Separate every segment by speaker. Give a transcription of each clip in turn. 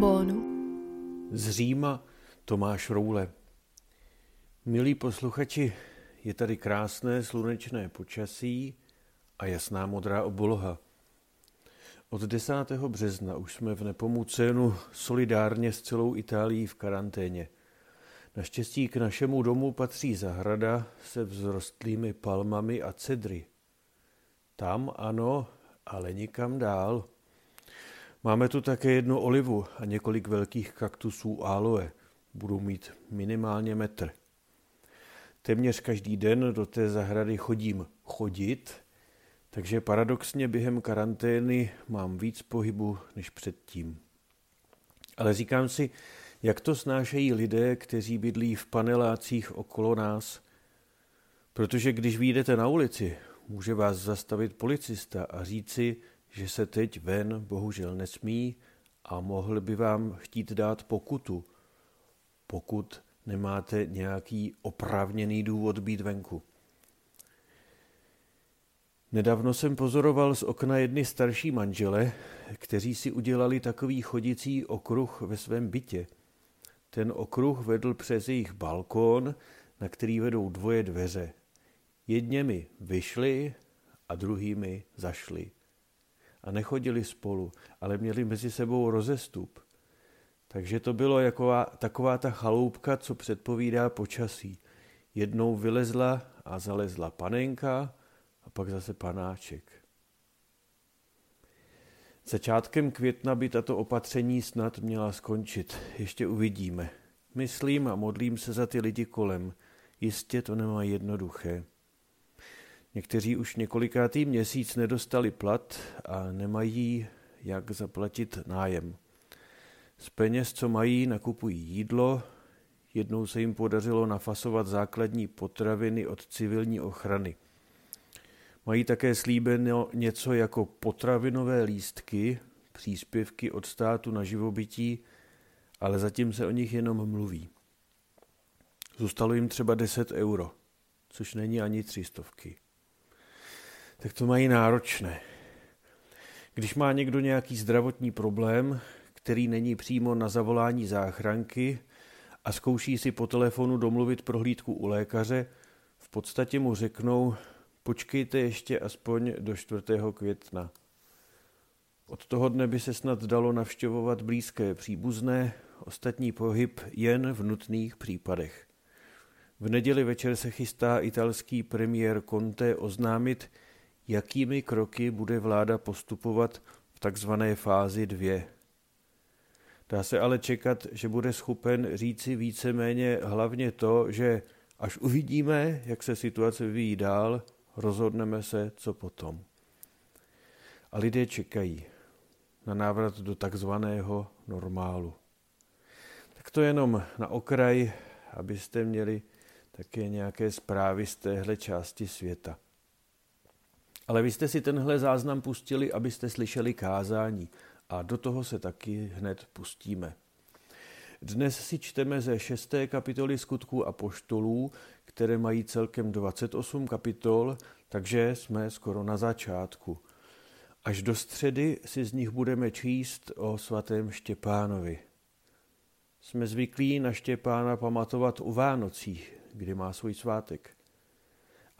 Speaker 1: trombónu.
Speaker 2: Z Říma Tomáš Roule. Milí posluchači, je tady krásné slunečné počasí a jasná modrá obloha. Od 10. března už jsme v Nepomucenu solidárně s celou Itálií v karanténě. Naštěstí k našemu domu patří zahrada se vzrostlými palmami a cedry. Tam ano, ale nikam dál. Máme tu také jednu olivu a několik velkých kaktusů aloe. Budou mít minimálně metr. Téměř každý den do té zahrady chodím chodit, takže paradoxně během karantény mám víc pohybu než předtím. Ale říkám si, jak to snášejí lidé, kteří bydlí v panelácích okolo nás. Protože když vyjdete na ulici, může vás zastavit policista a říci, že se teď ven bohužel nesmí a mohl by vám chtít dát pokutu, pokud nemáte nějaký oprávněný důvod být venku. Nedávno jsem pozoroval z okna jedny starší manžele, kteří si udělali takový chodicí okruh ve svém bytě. Ten okruh vedl přes jejich balkón, na který vedou dvoje dveře. Jedněmi vyšli a druhými zašli. A nechodili spolu, ale měli mezi sebou rozestup. Takže to bylo jako taková ta chaloupka, co předpovídá počasí. Jednou vylezla a zalezla panenka a pak zase panáček. Začátkem května by tato opatření snad měla skončit. Ještě uvidíme. Myslím a modlím se za ty lidi kolem. Jistě to nemá jednoduché. Někteří už několikátý měsíc nedostali plat a nemají jak zaplatit nájem. Z peněz, co mají, nakupují jídlo, jednou se jim podařilo nafasovat základní potraviny od civilní ochrany. Mají také slíbeno něco jako potravinové lístky, příspěvky od státu na živobytí, ale zatím se o nich jenom mluví. Zůstalo jim třeba 10 euro, což není ani třistovky. Tak to mají náročné. Když má někdo nějaký zdravotní problém, který není přímo na zavolání záchranky a zkouší si po telefonu domluvit prohlídku u lékaře, v podstatě mu řeknou, počkejte ještě aspoň do 4. května. Od toho dne by se snad dalo navštěvovat blízké příbuzné, ostatní pohyb jen v nutných případech. V neděli večer se chystá italský premiér Conte oznámit, jakými kroky bude vláda postupovat v takzvané fázi 2. Dá se ale čekat, že bude schopen říci víceméně hlavně to, že až uvidíme, jak se situace vyvíjí dál, rozhodneme se, co potom. A lidé čekají na návrat do takzvaného normálu. Tak to jenom na okraj, abyste měli také nějaké zprávy z téhle části světa. Ale vy jste si tenhle záznam pustili, abyste slyšeli kázání a do toho se taky hned pustíme. Dnes si čteme ze šesté kapitoly skutků a poštolů, které mají celkem 28 kapitol, takže jsme skoro na začátku. Až do středy si z nich budeme číst o svatém Štěpánovi. Jsme zvyklí na Štěpána pamatovat u Vánocích, kdy má svůj svátek.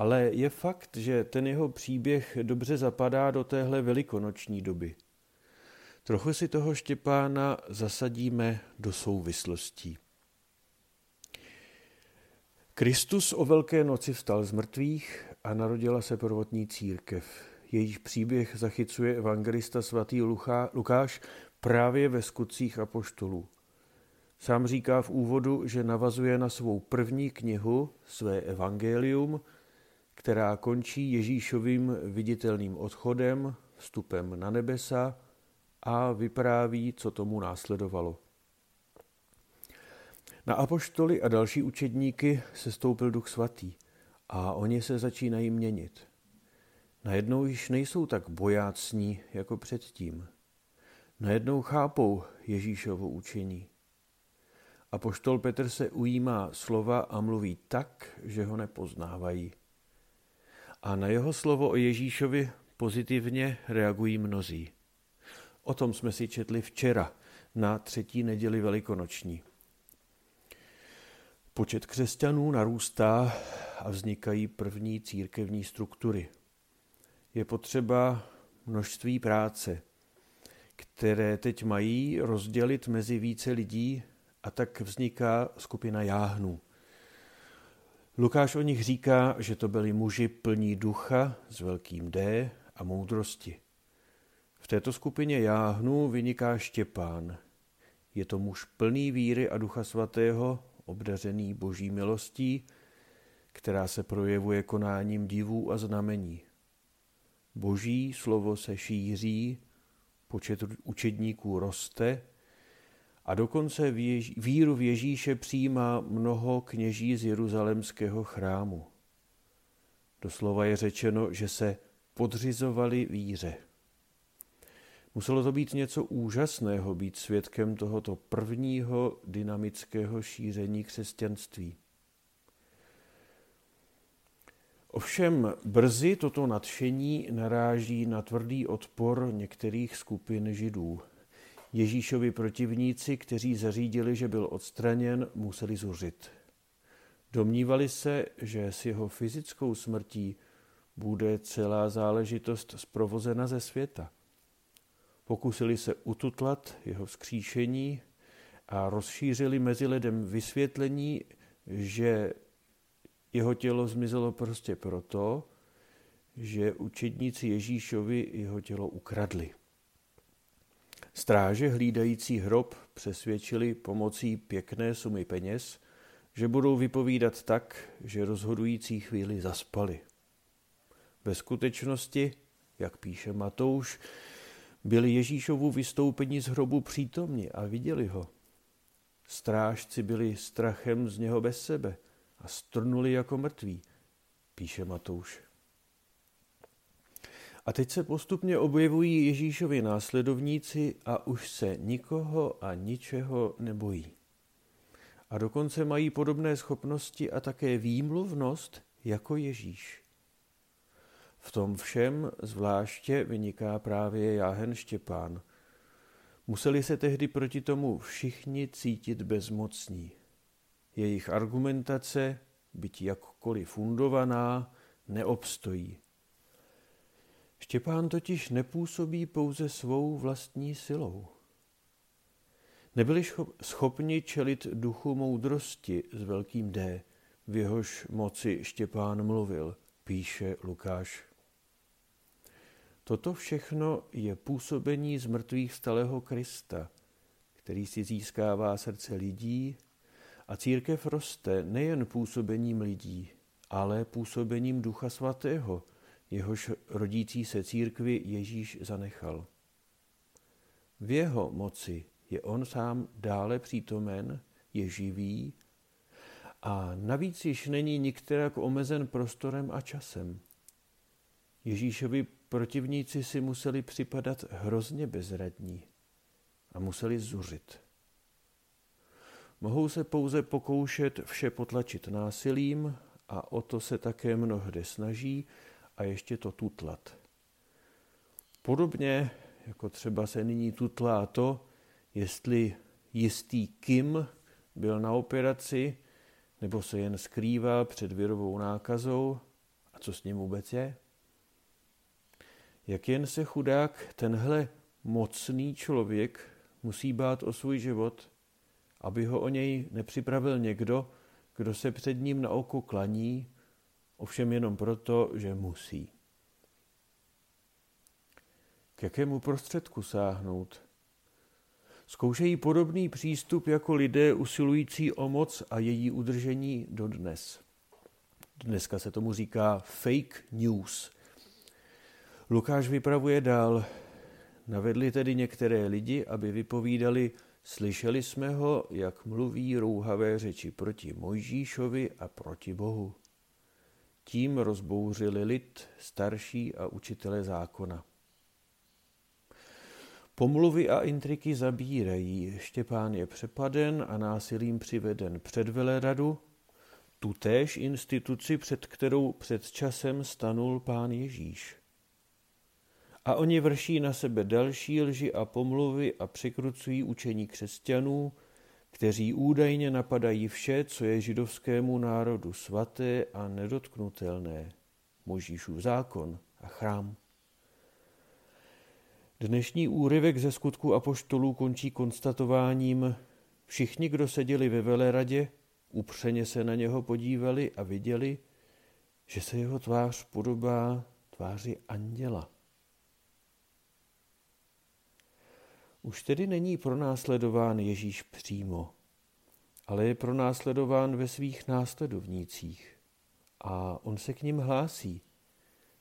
Speaker 2: Ale je fakt, že ten jeho příběh dobře zapadá do téhle velikonoční doby. Trochu si toho Štěpána zasadíme do souvislostí. Kristus o Velké noci vstal z mrtvých a narodila se prvotní církev. Jejíž příběh zachycuje evangelista svatý Lukáš právě ve skutcích apoštolů. Sám říká v úvodu, že navazuje na svou první knihu, své evangelium, která končí Ježíšovým viditelným odchodem, vstupem na nebesa a vypráví, co tomu následovalo. Na apoštoly a další učedníky se stoupil duch svatý a oni se začínají měnit. Najednou již nejsou tak bojácní jako předtím. Najednou chápou Ježíšovo učení. Apoštol Petr se ujímá slova a mluví tak, že ho nepoznávají. A na jeho slovo o Ježíšovi pozitivně reagují mnozí. O tom jsme si četli včera na třetí neděli velikonoční. Počet křesťanů narůstá a vznikají první církevní struktury. Je potřeba množství práce, které teď mají rozdělit mezi více lidí a tak vzniká skupina jáhnů. Lukáš o nich říká, že to byli muži plní ducha s velkým D a moudrosti. V této skupině jáhnů vyniká Štěpán. Je to muž plný víry a ducha svatého, obdařený boží milostí, která se projevuje konáním divů a znamení. Boží slovo se šíří, počet učedníků roste a dokonce víru v Ježíše přijímá mnoho kněží z jeruzalemského chrámu. Doslova je řečeno, že se podřizovali víře. Muselo to být něco úžasného být svědkem tohoto prvního dynamického šíření křesťanství. Ovšem brzy toto nadšení naráží na tvrdý odpor některých skupin židů. Ježíšovi protivníci, kteří zařídili, že byl odstraněn, museli zuřit. Domnívali se, že s jeho fyzickou smrtí bude celá záležitost zprovozena ze světa. Pokusili se ututlat jeho vzkříšení a rozšířili mezi lidem vysvětlení, že jeho tělo zmizelo prostě proto, že učedníci Ježíšovi jeho tělo ukradli. Stráže hlídající hrob přesvědčili pomocí pěkné sumy peněz, že budou vypovídat tak, že rozhodující chvíli zaspali. Ve skutečnosti, jak píše Matouš, byli Ježíšovu vystoupení z hrobu přítomni a viděli ho. Strážci byli strachem z něho bez sebe a strnuli jako mrtví, píše Matouš. A teď se postupně objevují Ježíšovi následovníci a už se nikoho a ničeho nebojí. A dokonce mají podobné schopnosti a také výmluvnost jako Ježíš. V tom všem zvláště vyniká právě Jáhen Štěpán. Museli se tehdy proti tomu všichni cítit bezmocní. Jejich argumentace, byť jakkoliv fundovaná, neobstojí. Štěpán totiž nepůsobí pouze svou vlastní silou. Nebyli schopni čelit duchu moudrosti s velkým D, v jehož moci Štěpán mluvil, píše Lukáš. Toto všechno je působení z mrtvých stalého Krista, který si získává srdce lidí a církev roste nejen působením lidí, ale působením Ducha Svatého, jehož rodící se církvi Ježíš zanechal. V jeho moci je on sám dále přítomen, je živý a navíc již není nikterak omezen prostorem a časem. Ježíšovi protivníci si museli připadat hrozně bezradní a museli zuřit. Mohou se pouze pokoušet vše potlačit násilím a o to se také mnohde snaží a ještě to tutlat. Podobně jako třeba se nyní tutlá to, jestli jistý Kim byl na operaci nebo se jen skrývá před virovou nákazou a co s ním vůbec je. Jak jen se chudák, tenhle mocný člověk, musí bát o svůj život, aby ho o něj nepřipravil někdo, kdo se před ním na oko klaní, ovšem jenom proto, že musí. K jakému prostředku sáhnout? Zkoušejí podobný přístup jako lidé usilující o moc a její udržení dodnes. Dneska se tomu říká fake news – Lukáš vypravuje dál. Navedli tedy některé lidi, aby vypovídali, slyšeli jsme ho, jak mluví rouhavé řeči proti Mojžíšovi a proti Bohu. Tím rozbouřili lid, starší a učitele zákona. Pomluvy a intriky zabírají. Štěpán je přepaden a násilím přiveden před veleradu, tutéž instituci, před kterou před časem stanul pán Ježíš. A oni vrší na sebe další lži a pomluvy a překrucují učení křesťanů, kteří údajně napadají vše, co je židovskému národu svaté a nedotknutelné. Možíšův zákon a chrám. Dnešní úryvek ze skutku apoštolů končí konstatováním, všichni, kdo seděli ve veleradě, upřeně se na něho podívali a viděli, že se jeho tvář podobá tváři anděla. Už tedy není pronásledován Ježíš přímo, ale je pronásledován ve svých následovnících. A on se k ním hlásí,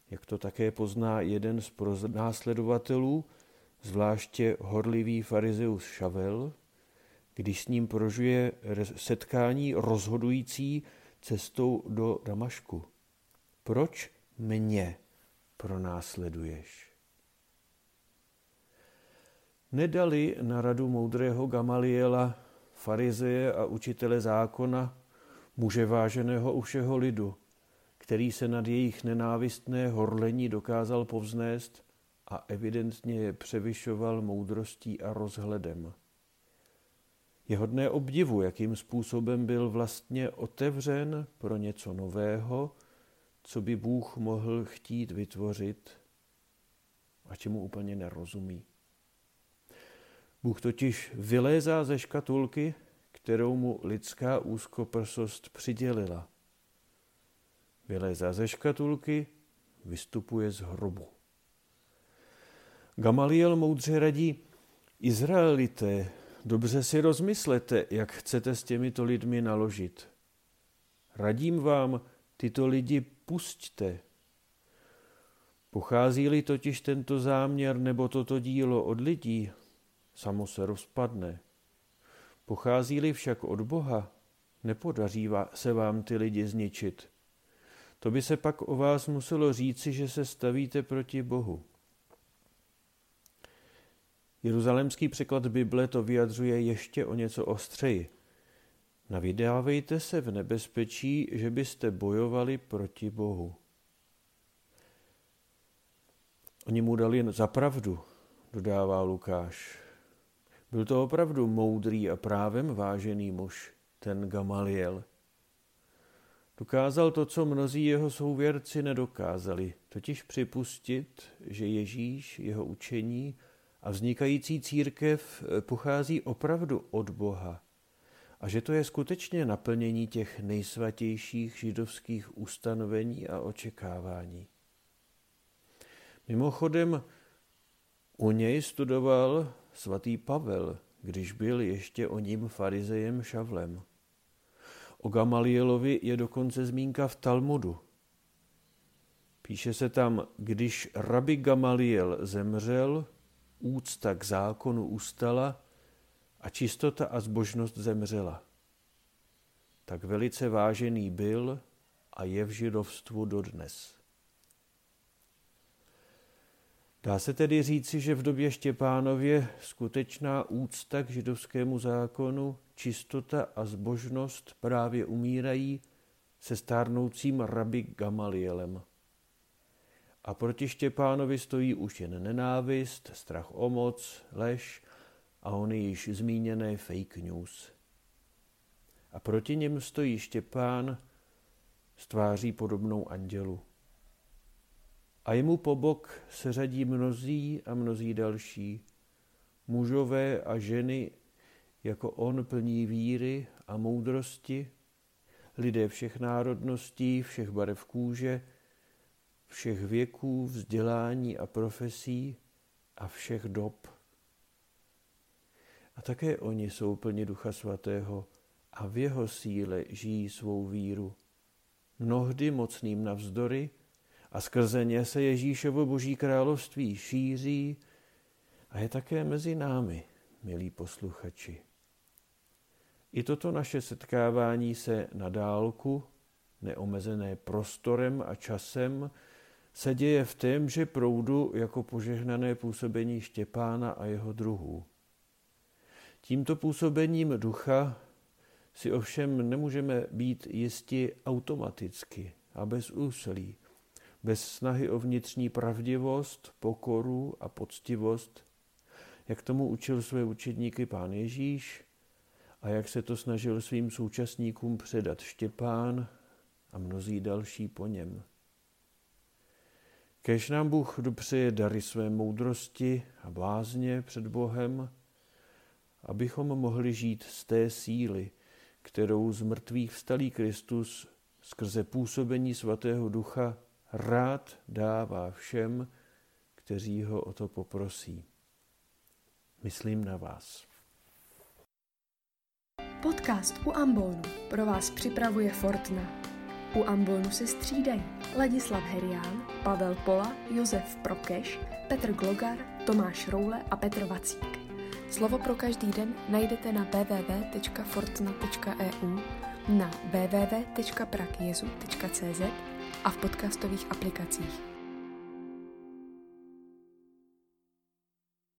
Speaker 2: jak to také pozná jeden z následovatelů, zvláště horlivý farizeus Šavel, když s ním prožuje setkání rozhodující cestou do Damašku. Proč mě pronásleduješ? Nedali na radu moudrého Gamaliela, farizeje a učitele zákona, muže váženého u všeho lidu, který se nad jejich nenávistné horlení dokázal povznést a evidentně je převyšoval moudrostí a rozhledem. Je hodné obdivu, jakým způsobem byl vlastně otevřen pro něco nového, co by Bůh mohl chtít vytvořit a čemu úplně nerozumí. Bůh totiž vylézá ze škatulky, kterou mu lidská úzkoprsost přidělila. Vylézá ze škatulky, vystupuje z hrobu. Gamaliel moudře radí, Izraelité, dobře si rozmyslete, jak chcete s těmito lidmi naložit. Radím vám, tyto lidi pusťte. Pochází-li totiž tento záměr nebo toto dílo od lidí, samo se rozpadne. Pochází-li však od Boha, nepodaří se vám ty lidi zničit. To by se pak o vás muselo říci, že se stavíte proti Bohu. Jeruzalemský překlad Bible to vyjadřuje ještě o něco ostřeji. Navydávejte se v nebezpečí, že byste bojovali proti Bohu. Oni mu dali za pravdu, dodává Lukáš. Byl to opravdu moudrý a právem vážený muž, ten Gamaliel. Dokázal to, co mnozí jeho souvěrci nedokázali, totiž připustit, že Ježíš, jeho učení a vznikající církev pochází opravdu od Boha a že to je skutečně naplnění těch nejsvatějších židovských ustanovení a očekávání. Mimochodem, u něj studoval svatý Pavel, když byl ještě o ním farizejem Šavlem. O Gamalielovi je dokonce zmínka v Talmudu. Píše se tam, když rabi Gamaliel zemřel, úcta k zákonu ustala a čistota a zbožnost zemřela. Tak velice vážený byl a je v židovstvu dodnes. Dá se tedy říci, že v době Štěpánově skutečná úcta k židovskému zákonu, čistota a zbožnost právě umírají se stárnoucím rabi Gamalielem. A proti Štěpánovi stojí už jen nenávist, strach o moc, lež a ony již zmíněné fake news. A proti něm stojí Štěpán s tváří podobnou andělu. A jemu po bok se řadí mnozí a mnozí další, mužové a ženy, jako on plní víry a moudrosti, lidé všech národností, všech barev kůže, všech věků, vzdělání a profesí a všech dob. A také oni jsou plni Ducha Svatého a v jeho síle žijí svou víru. Mnohdy mocným navzdory, a skrze ně se Ježíšovo boží království šíří a je také mezi námi, milí posluchači. I toto naše setkávání se na dálku, neomezené prostorem a časem, se děje v témže proudu jako požehnané působení Štěpána a jeho druhů. Tímto působením ducha si ovšem nemůžeme být jisti automaticky a bez úsilí, bez snahy o vnitřní pravdivost, pokoru a poctivost, jak tomu učil své učedníky pán Ježíš a jak se to snažil svým současníkům předat Štěpán a mnozí další po něm. Kež nám Bůh dopřeje dary své moudrosti a blázně před Bohem, abychom mohli žít z té síly, kterou z mrtvých vstalý Kristus skrze působení svatého ducha rád dává všem, kteří ho o to poprosí. Myslím na vás.
Speaker 1: Podcast u Ambonu pro vás připravuje Fortna. U Ambonu se střídají Ladislav Herián, Pavel Pola, Josef Prokeš, Petr Glogar, Tomáš Roule a Petr Vacík. Slovo pro každý den najdete na www.fortna.eu, na www.prakjezu.cz a v podcastových aplikacích.